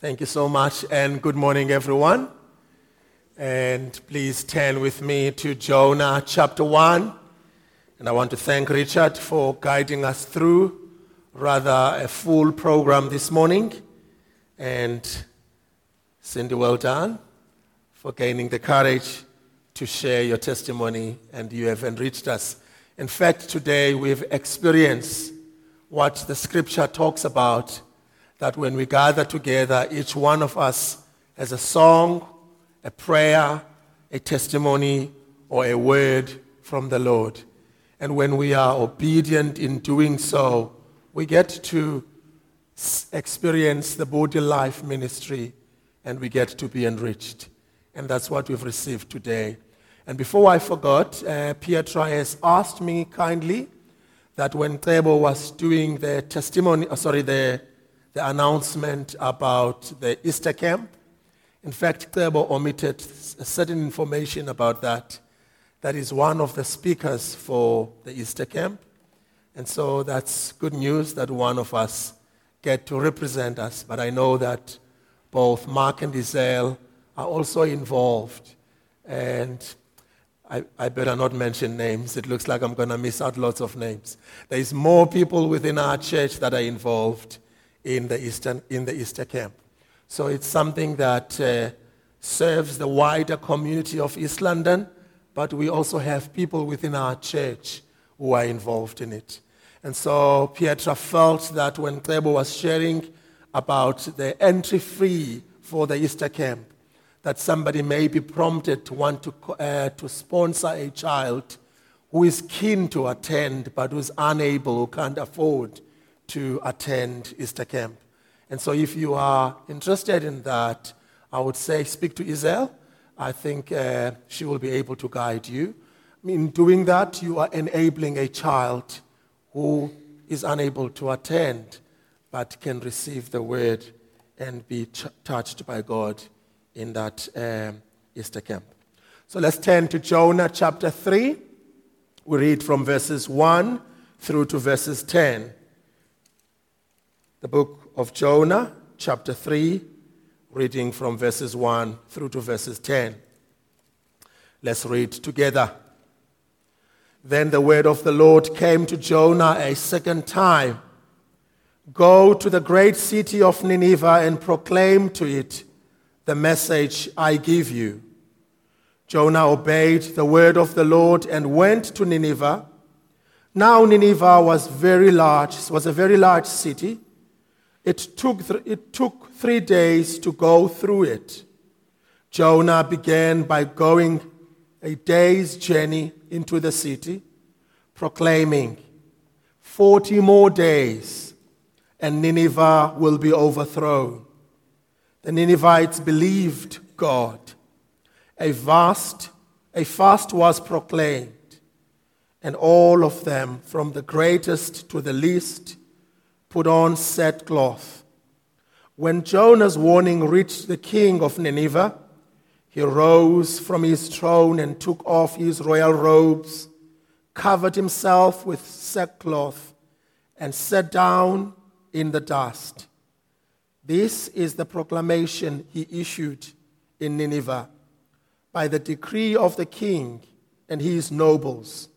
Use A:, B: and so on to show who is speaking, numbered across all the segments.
A: Thank you so much, and good morning, everyone. And please turn with me to Jonah chapter 1. And I want to thank Richard for guiding us through rather a full program this morning. And Cindy, well done for gaining the courage to share your testimony, and you have enriched us. In fact, today we've experienced what the scripture talks about that when we gather together, each one of us has a song, a prayer, a testimony, or a word from the Lord. And when we are obedient in doing so, we get to experience the body life ministry and we get to be enriched. And that's what we've received today. And before I forgot, uh, Pietra has asked me kindly that when Tebo was doing the testimony, oh, sorry, the the announcement about the Easter camp. In fact, Tebo omitted certain information about that. That is one of the speakers for the Easter camp. And so that's good news that one of us get to represent us. But I know that both Mark and Israel are also involved. And I, I, better not mention names. It looks like I'm going to miss out lots of names. There's more people within our church that are involved in the, Eastern, in the Easter camp. So it's something that uh, serves the wider community of East London, but we also have people within our church who are involved in it. And so Pietra felt that when Tebo was sharing about the entry fee for the Easter camp, that somebody may be prompted to want to, uh, to sponsor a child who is keen to attend but who's unable, who can't afford to attend Easter camp. And so, if you are interested in that, I would say speak to Isel. I think uh, she will be able to guide you. In doing that, you are enabling a child who is unable to attend but can receive the word and be ch- touched by God in that um, Easter camp. So let's turn to Jonah chapter 3. We read from verses 1 through to verses 10 the book of Jonah, chapter 3, reading from verses 1 through to verses 10. Let's read together. Then the word of the Lord came to Jonah a second time Go to the great city of Nineveh and proclaim to it the message I give you. Jonah obeyed the word of the Lord and went to Nineveh. Now Nineveh was very large, was a very large city it took, th- it took three days to go through it. Jonah began by going a day's journey into the city, proclaiming, 40 more days, and Nineveh will be overthrown. The Ninevites believed God. A vast, a fast was proclaimed, and all of them, from the greatest to the least, put on sackcloth. When Jonah's warning reached the king of Nineveh, he rose from his throne and took off his royal robes, covered himself with sackcloth, and sat down in the dust. This is the proclamation he issued in Nineveh by the decree of the king and his nobles.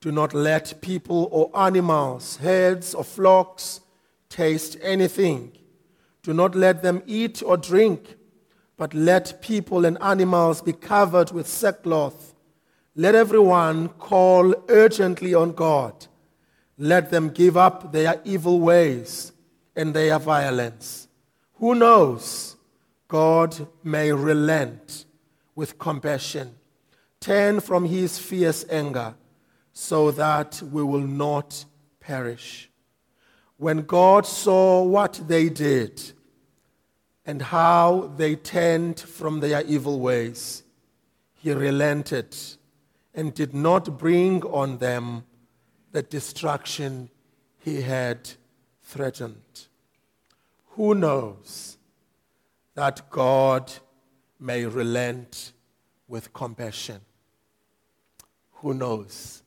A: Do not let people or animals, herds or flocks, taste anything. Do not let them eat or drink, but let people and animals be covered with sackcloth. Let everyone call urgently on God. Let them give up their evil ways and their violence. Who knows? God may relent with compassion, turn from his fierce anger, so that we will not perish. When God saw what they did and how they turned from their evil ways, he relented and did not bring on them the destruction he had threatened. Who knows that God may relent with compassion? Who knows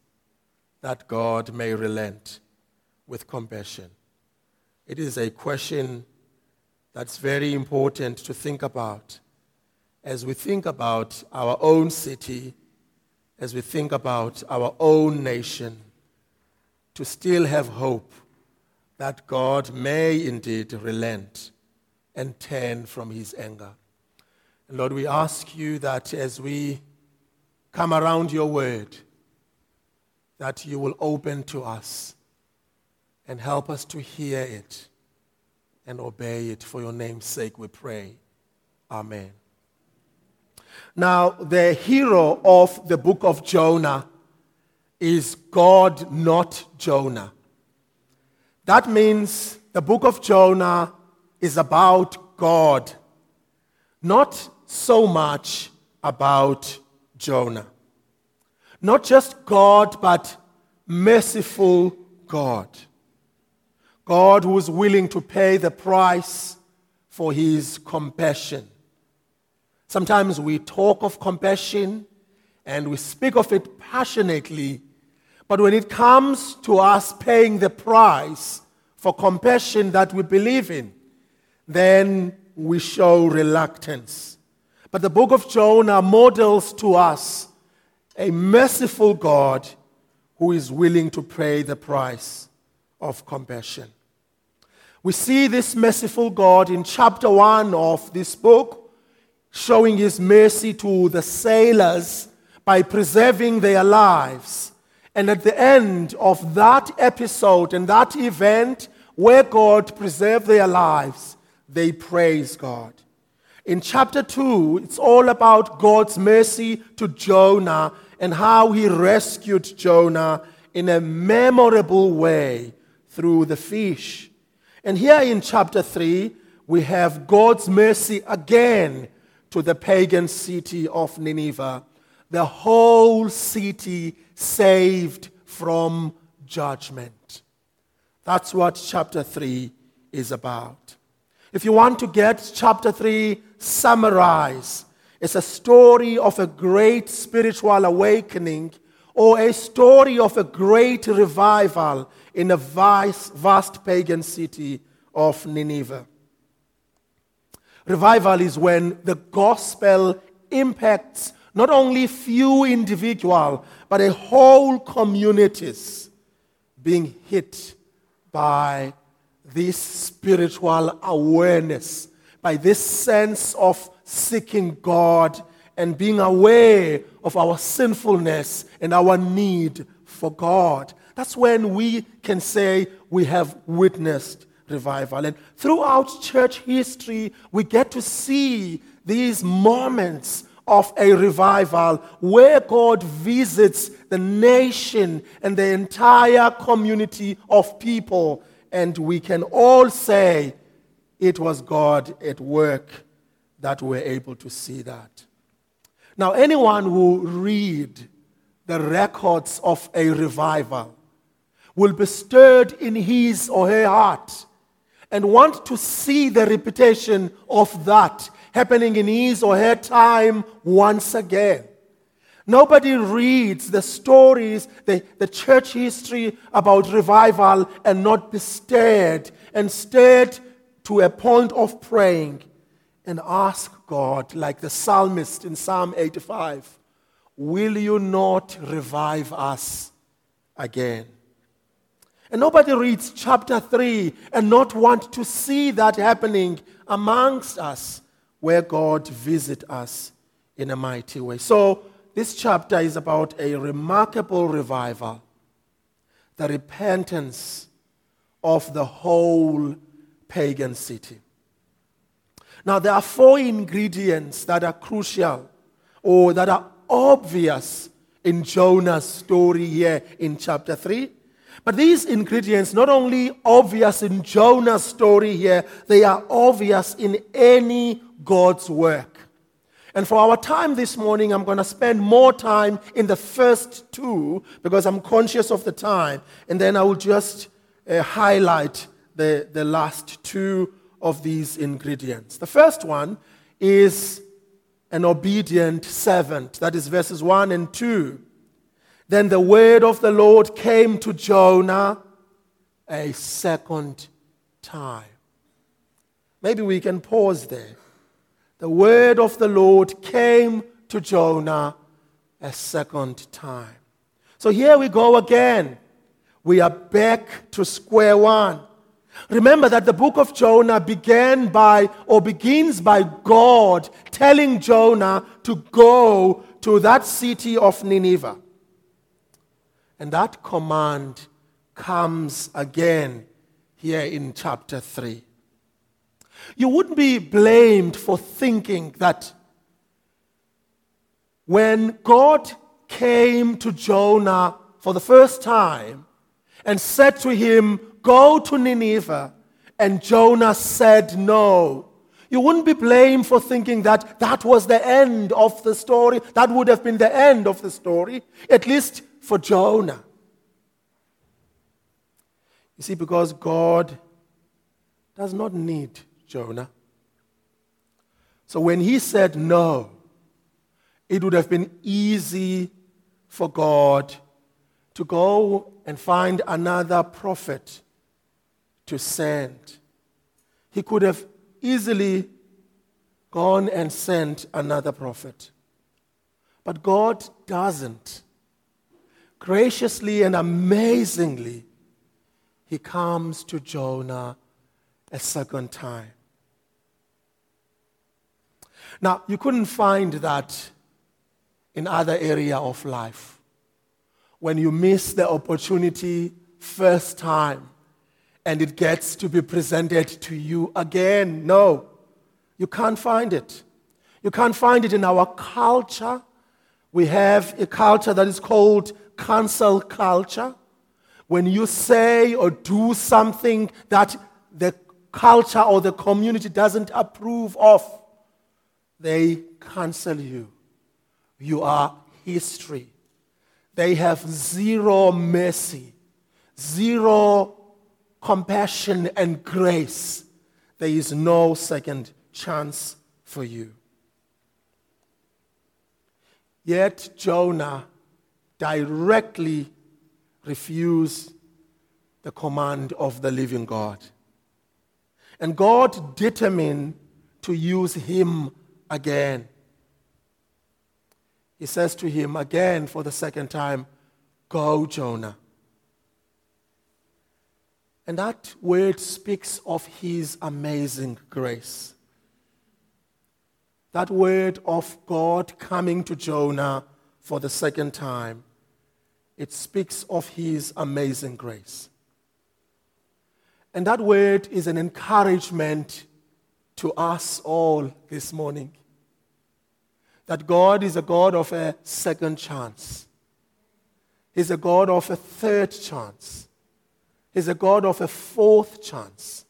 A: that God may relent with compassion? It is a question that's very important to think about as we think about our own city, as we think about our own nation, to still have hope that God may indeed relent and turn from his anger. And Lord, we ask you that as we come around your word, that you will open to us and help us to hear it and obey it. For your name's sake, we pray. Amen. Now, the hero of the book of Jonah is God, not Jonah. That means the book of Jonah is about God, not so much about Jonah. Not just God, but merciful God. God who is willing to pay the price for his compassion. Sometimes we talk of compassion and we speak of it passionately, but when it comes to us paying the price for compassion that we believe in, then we show reluctance. But the book of Jonah models to us a merciful God who is willing to pay the price of compassion. We see this merciful God in chapter 1 of this book, showing his mercy to the sailors by preserving their lives. And at the end of that episode and that event where God preserved their lives, they praise God. In chapter 2, it's all about God's mercy to Jonah and how he rescued Jonah in a memorable way through the fish. And here in chapter 3, we have God's mercy again to the pagan city of Nineveh. The whole city saved from judgment. That's what chapter 3 is about. If you want to get chapter 3 summarized, it's a story of a great spiritual awakening or a story of a great revival in a vast, vast pagan city of Nineveh. Revival is when the gospel impacts not only few individuals, but a whole communities being hit by this spiritual awareness, by this sense of seeking God and being aware of our sinfulness and our need for God. That's when we can say we have witnessed revival. And throughout church history, we get to see these moments of a revival where God visits the nation and the entire community of people. And we can all say it was God at work that we're able to see that. Now, anyone who read the records of a revival will be stirred in his or her heart and want to see the repetition of that happening in his or her time once again. Nobody reads the stories, the, the church history about revival and not be stirred and stirred to a point of praying and ask God, like the psalmist in Psalm 85, Will you not revive us again? And nobody reads chapter 3 and not want to see that happening amongst us where God visit us in a mighty way. So this chapter is about a remarkable revival, the repentance of the whole pagan city. Now, there are four ingredients that are crucial or that are obvious in Jonah's story here in chapter 3. But these ingredients, not only obvious in Jonah's story here, they are obvious in any God's work. And for our time this morning, I'm going to spend more time in the first two because I'm conscious of the time. And then I will just uh, highlight the, the last two of these ingredients. The first one is an obedient servant. That is verses 1 and 2. Then the word of the Lord came to Jonah a second time. Maybe we can pause there. The word of the Lord came to Jonah a second time. So here we go again. We are back to square one. Remember that the book of Jonah began by or begins by God telling Jonah to go to that city of Nineveh. And that command comes again here in chapter 3. You wouldn't be blamed for thinking that when God came to Jonah for the first time and said to him, Go to Nineveh, and Jonah said no. You wouldn't be blamed for thinking that that was the end of the story. That would have been the end of the story, at least for Jonah. You see, because God does not need Jonah. So when he said no, it would have been easy for God to go and find another prophet to send. He could have easily gone and sent another prophet. But God doesn't. Graciously and amazingly, He comes to Jonah a second time. Now, you couldn't find that in other area of life. When you miss the opportunity first time and it gets to be presented to you again, no, you can't find it. You can't find it in our culture. We have a culture that is called cancel culture. When you say or do something that the culture or the community doesn't approve of, they cancel you. You are history. They have zero mercy, zero compassion and grace. There is no second chance for you. Yet Jonah directly refuse the command of the living God. And God determined to use him again. He says to him again for the second time, Go, Jonah. And that word speaks of his amazing grace. That word of God coming to Jonah for the second time, it speaks of his amazing grace. And that word is an encouragement to us all this morning that God is a God of a second chance. He's a God of a third chance. He's a God of a fourth chance.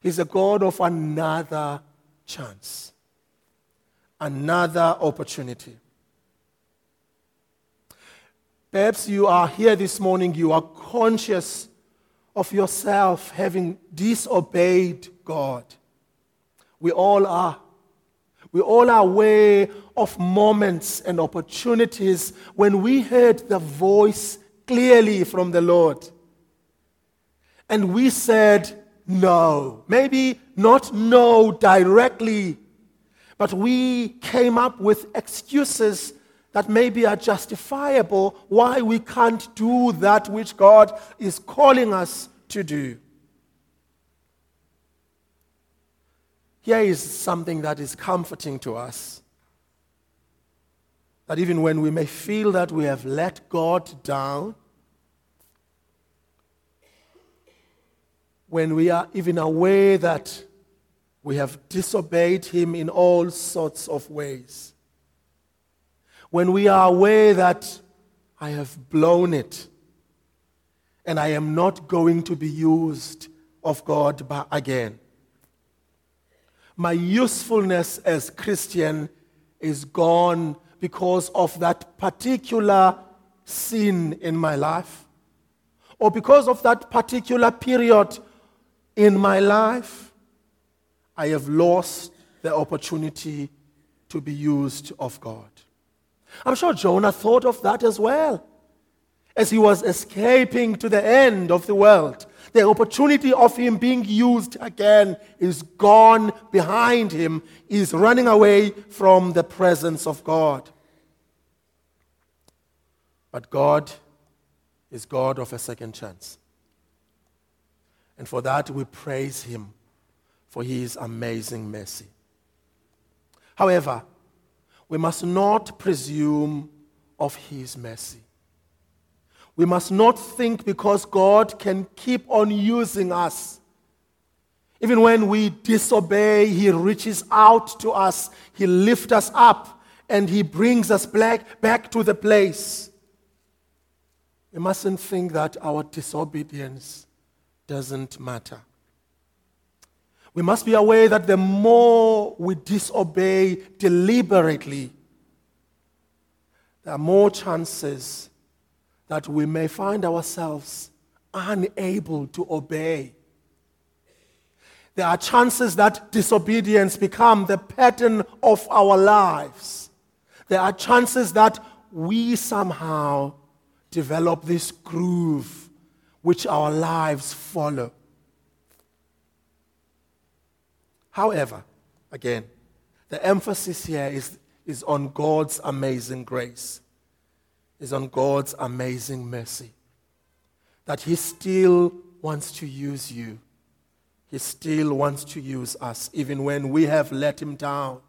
A: He's a God of another chance, another opportunity. Perhaps you are here this morning, you are conscious of yourself having disobeyed God. We all are. We all are aware of moments and opportunities when we heard the voice clearly from the Lord. And we said no. Maybe not no directly, but we came up with excuses that maybe are justifiable why we can't do that which God is calling us to do. Here is something that is comforting to us. That even when we may feel that we have let God down, when we are even aware that we have disobeyed Him in all sorts of ways, when we are aware that I have blown it and I am not going to be used of God again, my usefulness as Christian is gone because of that particular sin in my life or because of that particular period in my life, I have lost the opportunity to be used of God. I'm sure Jonah thought of that as well. as he was escaping to the end of the world, the opportunity of him being used again is gone behind him, is running away from the presence of God. But God is God of a second chance. And for that, we praise him for his amazing mercy. However, we must not presume of his mercy. We must not think because God can keep on using us. Even when we disobey, He reaches out to us, He lifts us up, and He brings us back, back to the place. We mustn't think that our disobedience doesn't matter. We must be aware that the more we disobey deliberately, there are more chances that we may find ourselves unable to obey. There are chances that disobedience become the pattern of our lives. There are chances that we somehow develop this groove which our lives follow. However, again, the emphasis here is, is on God's amazing grace is on God's amazing mercy. That He still wants to use you. He still wants to use us, even when we have let Him down.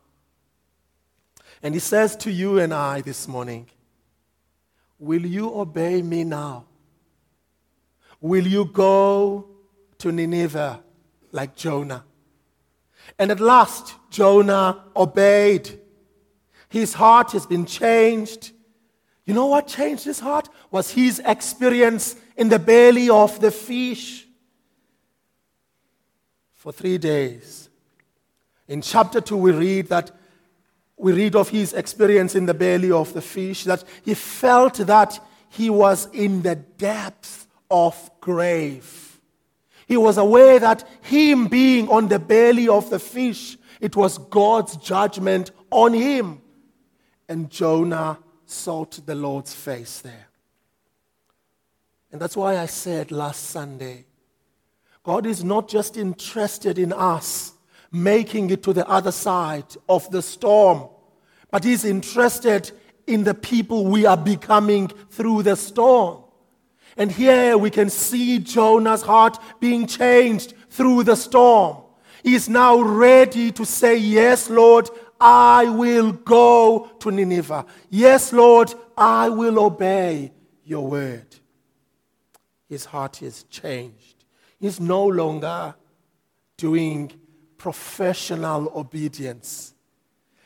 A: And He says to you and I this morning, Will you obey me now? Will you go to Nineveh like Jonah? And at last, Jonah obeyed. His heart has been changed. You know what changed his heart? Was his experience in the belly of the fish for three days. In chapter 2, we read that we read of his experience in the belly of the fish, that he felt that he was in the depths of grave. He was aware that him being on the belly of the fish, it was God's judgment on him. And Jonah sought the Lord's face there. And that's why I said last Sunday God is not just interested in us making it to the other side of the storm, but He's interested in the people we are becoming through the storm. And here we can see Jonah's heart being changed through the storm. He is now ready to say, Yes, Lord, I will go to Nineveh. Yes, Lord, I will obey your word. His heart is changed. He's no longer doing professional obedience,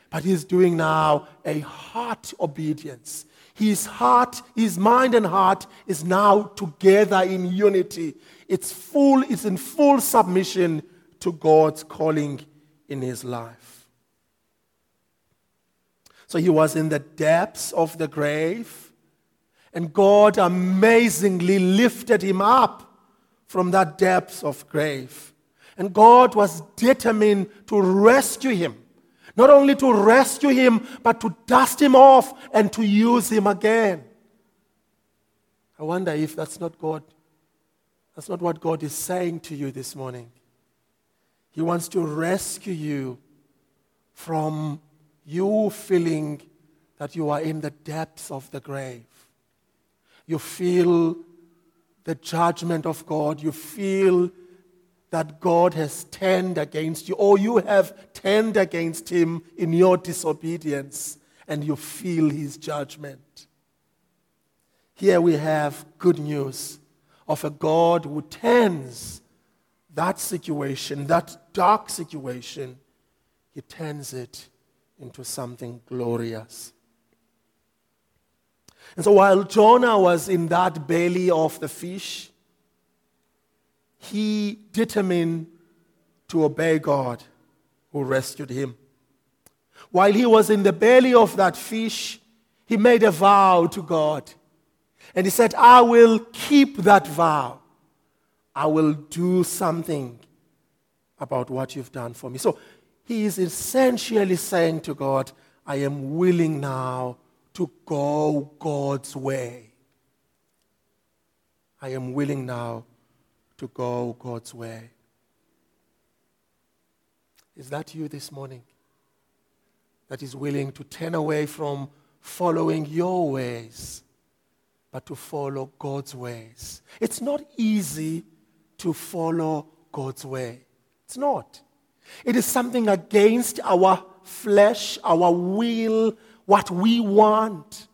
A: but he's doing now a heart obedience. His heart, his mind and heart is now together in unity. It's full, it's in full submission to God's calling in his life. So he was in the depths of the grave, and God amazingly lifted him up from that depths of grave. And God was determined to rescue him. Not only to rescue him, but to dust him off and to use him again. I wonder if that's not God. That's not what God is saying to you this morning. He wants to rescue you from you feeling that you are in the depths of the grave. You feel the judgment of God. You feel that God has turned against you, or you have turned against Him in your disobedience, and you feel His judgment. Here we have good news of a God who turns that situation, that dark situation, He turns it into something glorious. And so while Jonah was in that belly of the fish, he determined to obey God who rescued him. While he was in the belly of that fish, he made a vow to God. And he said, I will keep that vow. I will do something about what you've done for me. So he is essentially saying to God, I am willing now to go God's way. I am willing now to go God's way. Is that you this morning? That is willing to turn away from following your ways, but to follow God's ways. It's not easy to follow God's way. It's not. It is something against our flesh, our will, what we want.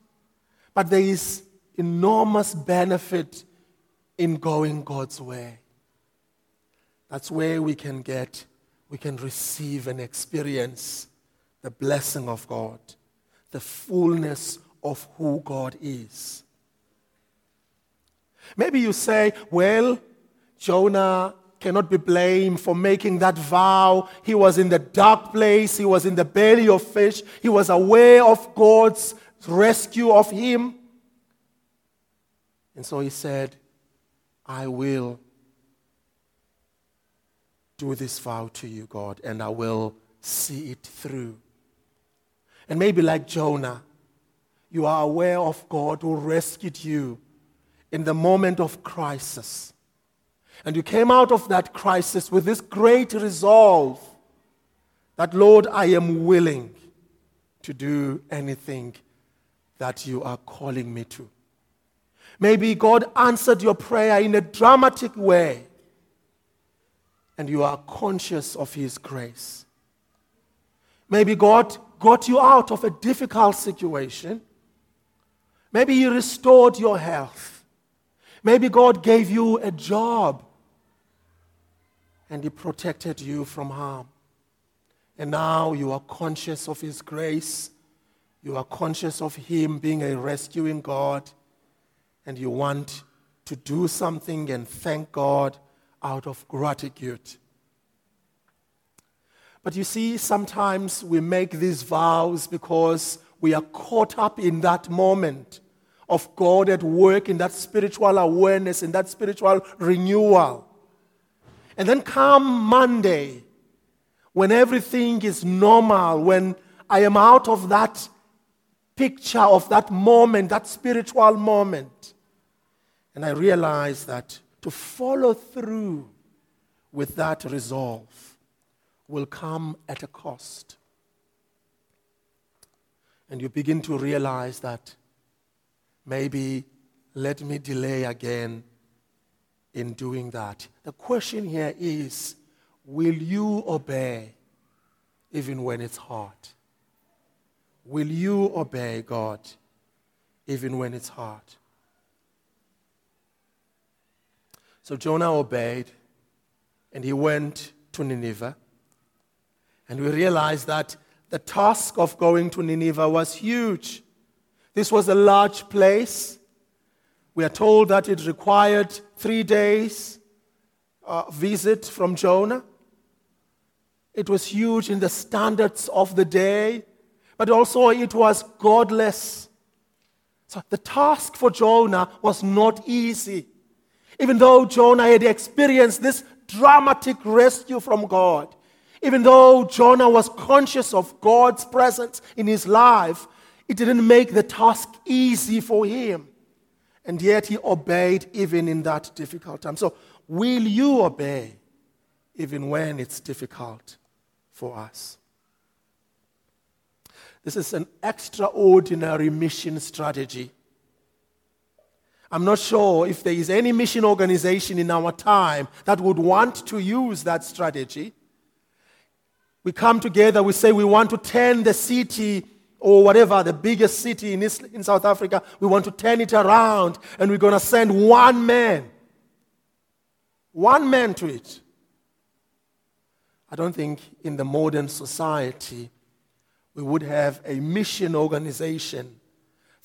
A: But there is enormous benefit in going God's way. That's where we can get, we can receive and experience the blessing of God, the fullness of who God is. Maybe you say, well, Jonah cannot be blamed for making that vow. He was in the dark place, he was in the belly of fish, he was aware of God's rescue of him. And so he said, I will do this vow to you, God, and I will see it through. And maybe like Jonah, you are aware of God who rescued you in the moment of crisis. And you came out of that crisis with this great resolve that, Lord, I am willing to do anything that you are calling me to. Maybe God answered your prayer in a dramatic way, and you are conscious of His grace. Maybe God got you out of a difficult situation. Maybe He restored your health. Maybe God gave you a job and He protected you from harm. And now you are conscious of His grace. You are conscious of Him being a rescuing God. And you want to do something and thank God out of gratitude. But you see, sometimes we make these vows because we are caught up in that moment of God at work, in that spiritual awareness, in that spiritual renewal. And then come Monday, when everything is normal, when I am out of that picture of that moment, that spiritual moment, and I realize that to follow through with that resolve will come at a cost. And you begin to realize that maybe let me delay again in doing that. The question here is will you obey even when it's hard? Will you obey God even when it's hard? So Jonah obeyed and he went to Nineveh. And we realize that the task of going to Nineveh was huge. This was a large place. We are told that it required three days uh, visit from Jonah. It was huge in the standards of the day, but also it was godless. So the task for Jonah was not easy. Even though Jonah had experienced this dramatic rescue from God, even though Jonah was conscious of God's presence in his life, it didn't make the task easy for him. And yet he obeyed even in that difficult time. So, will you obey even when it's difficult for us? This is an extraordinary mission strategy. I'm not sure if there is any mission organization in our time that would want to use that strategy we come together, we say we want to turn the city or whatever, the biggest city in, East, in South Africa, we want to turn it around and we're going to send one man. One man to it. I don't think in the modern society we would have a mission organization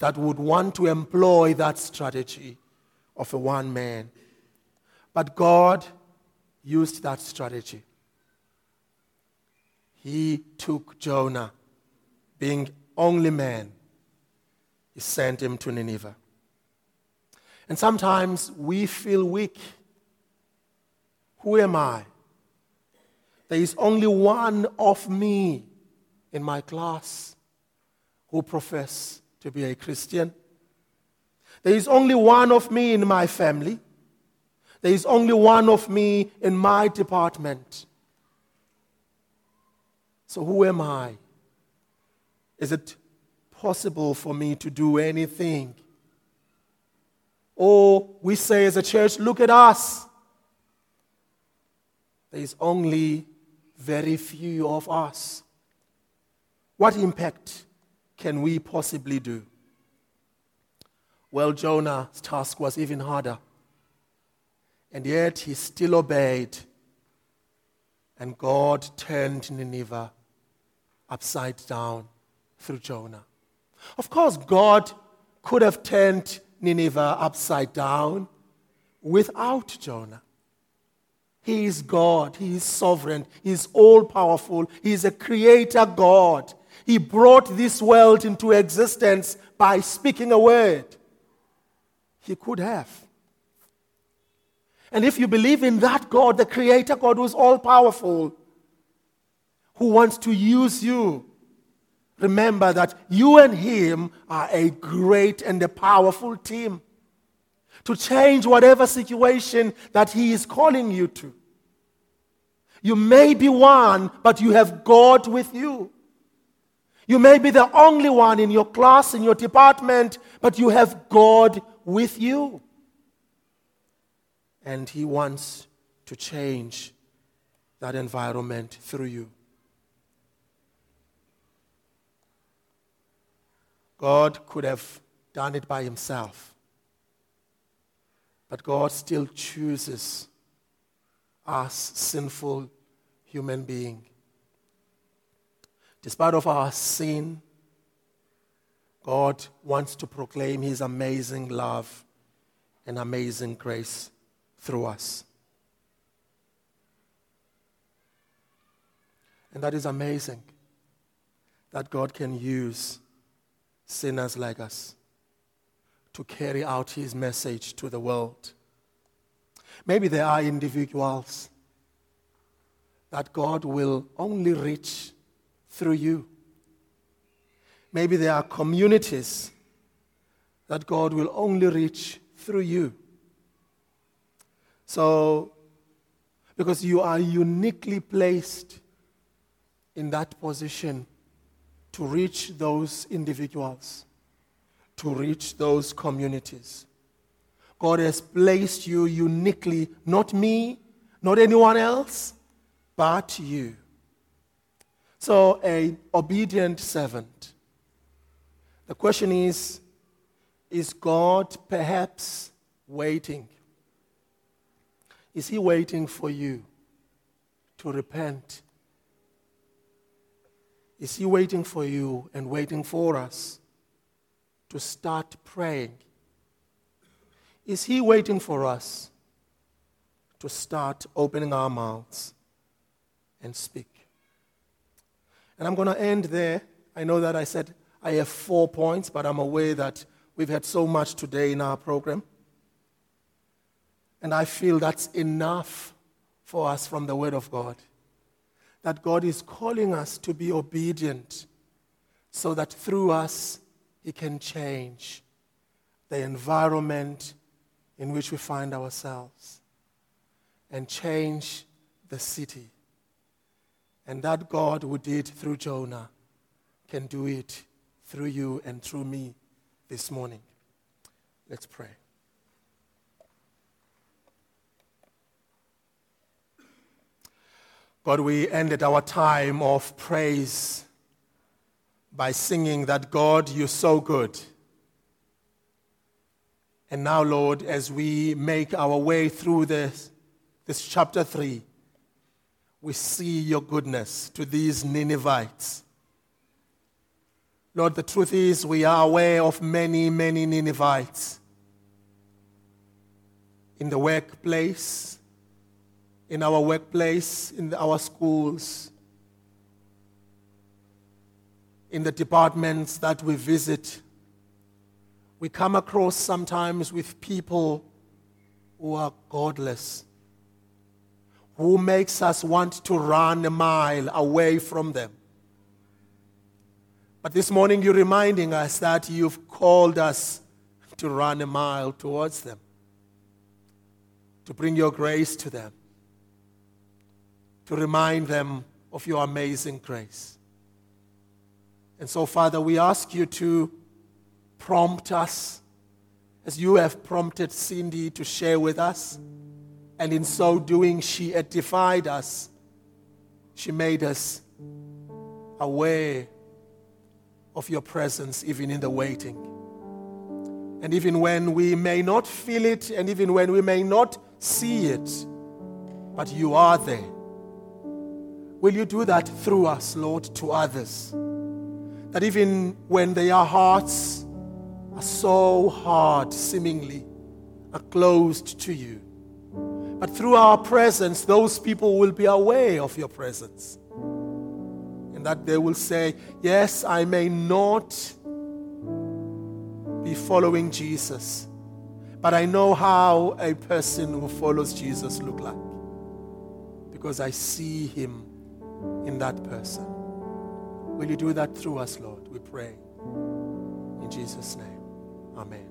A: that would want to employ that strategy of a one man. But God used that strategy he took Jonah, being only man, he sent him to Nineveh. And sometimes we feel weak. Who am I? There is only one of me in my class who profess to be a Christian. There is only one of me in my family. There is only one of me in my department. So who am I? Is it possible for me to do anything? Or we say as a church, look at us. There is only very few of us. What impact can we possibly do? Well, Jonah's task was even harder. And yet he still obeyed. And God turned Nineveh upside down through Jonah. Of course, God could have turned Nineveh upside down without Jonah. He is God. He is sovereign. He is all powerful. He is a creator God. He brought this world into existence by speaking a word. He could have. And if you believe in that God, the creator God who is all powerful, who wants to use you, remember that you and him are a great and a powerful team to change whatever situation that he is calling you to. You may be one, but you have God with you. You may be the only one in your class, in your department, but you have God with you. And He wants to change that environment through you. God could have done it by Himself, but God still chooses us sinful human being. Despite of our sin, God wants to proclaim his amazing love and amazing grace through us. And that is amazing that God can use sinners like us to carry out his message to the world. Maybe there are individuals that God will only reach through you. Maybe there are communities that God will only reach through you. So, because you are uniquely placed in that position to reach those individuals, to reach those communities. God has placed you uniquely, not me, not anyone else, but you. So, a obedient servant. The question is is God perhaps waiting? Is he waiting for you to repent? Is he waiting for you and waiting for us to start praying? Is He waiting for us to start opening our mouths and speak? And I'm going to end there. I know that I said I have four points, but I'm aware that we've had so much today in our program. And I feel that's enough for us from the Word of God. That God is calling us to be obedient so that through us He can change the environment in which we find ourselves and change the city. And that God who did through Jonah can do it through you and through me this morning. Let's pray. God, we ended our time of praise by singing that God, you're so good. And now, Lord, as we make our way through this, this chapter 3, we see your goodness to these Ninevites. Lord, the truth is, we are aware of many, many Ninevites in the workplace, in our workplace, in our schools, in the departments that we visit we come across sometimes with people who are godless, who makes us want to run a mile away from them. But this morning you're reminding us that you've called us to run a mile towards them, to bring your grace to them, to remind them of your amazing grace. And so, Father, we ask you to prompt us as you have prompted Cindy to share with us. And in so doing, she edified us. She made us aware of your presence, even in the waiting. And even when we may not feel it, and even when we may not see it, but you are there. Will you do that through us, Lord, to others? That even when their hearts are so hard, seemingly, are closed to you, but through our presence, those people will be aware of your presence. And that they will say, Yes, I may not be following Jesus, but I know how a person who follows Jesus look like. Because I see him in that person. Will you do that through us, Lord? We pray. In Jesus' name. Amen.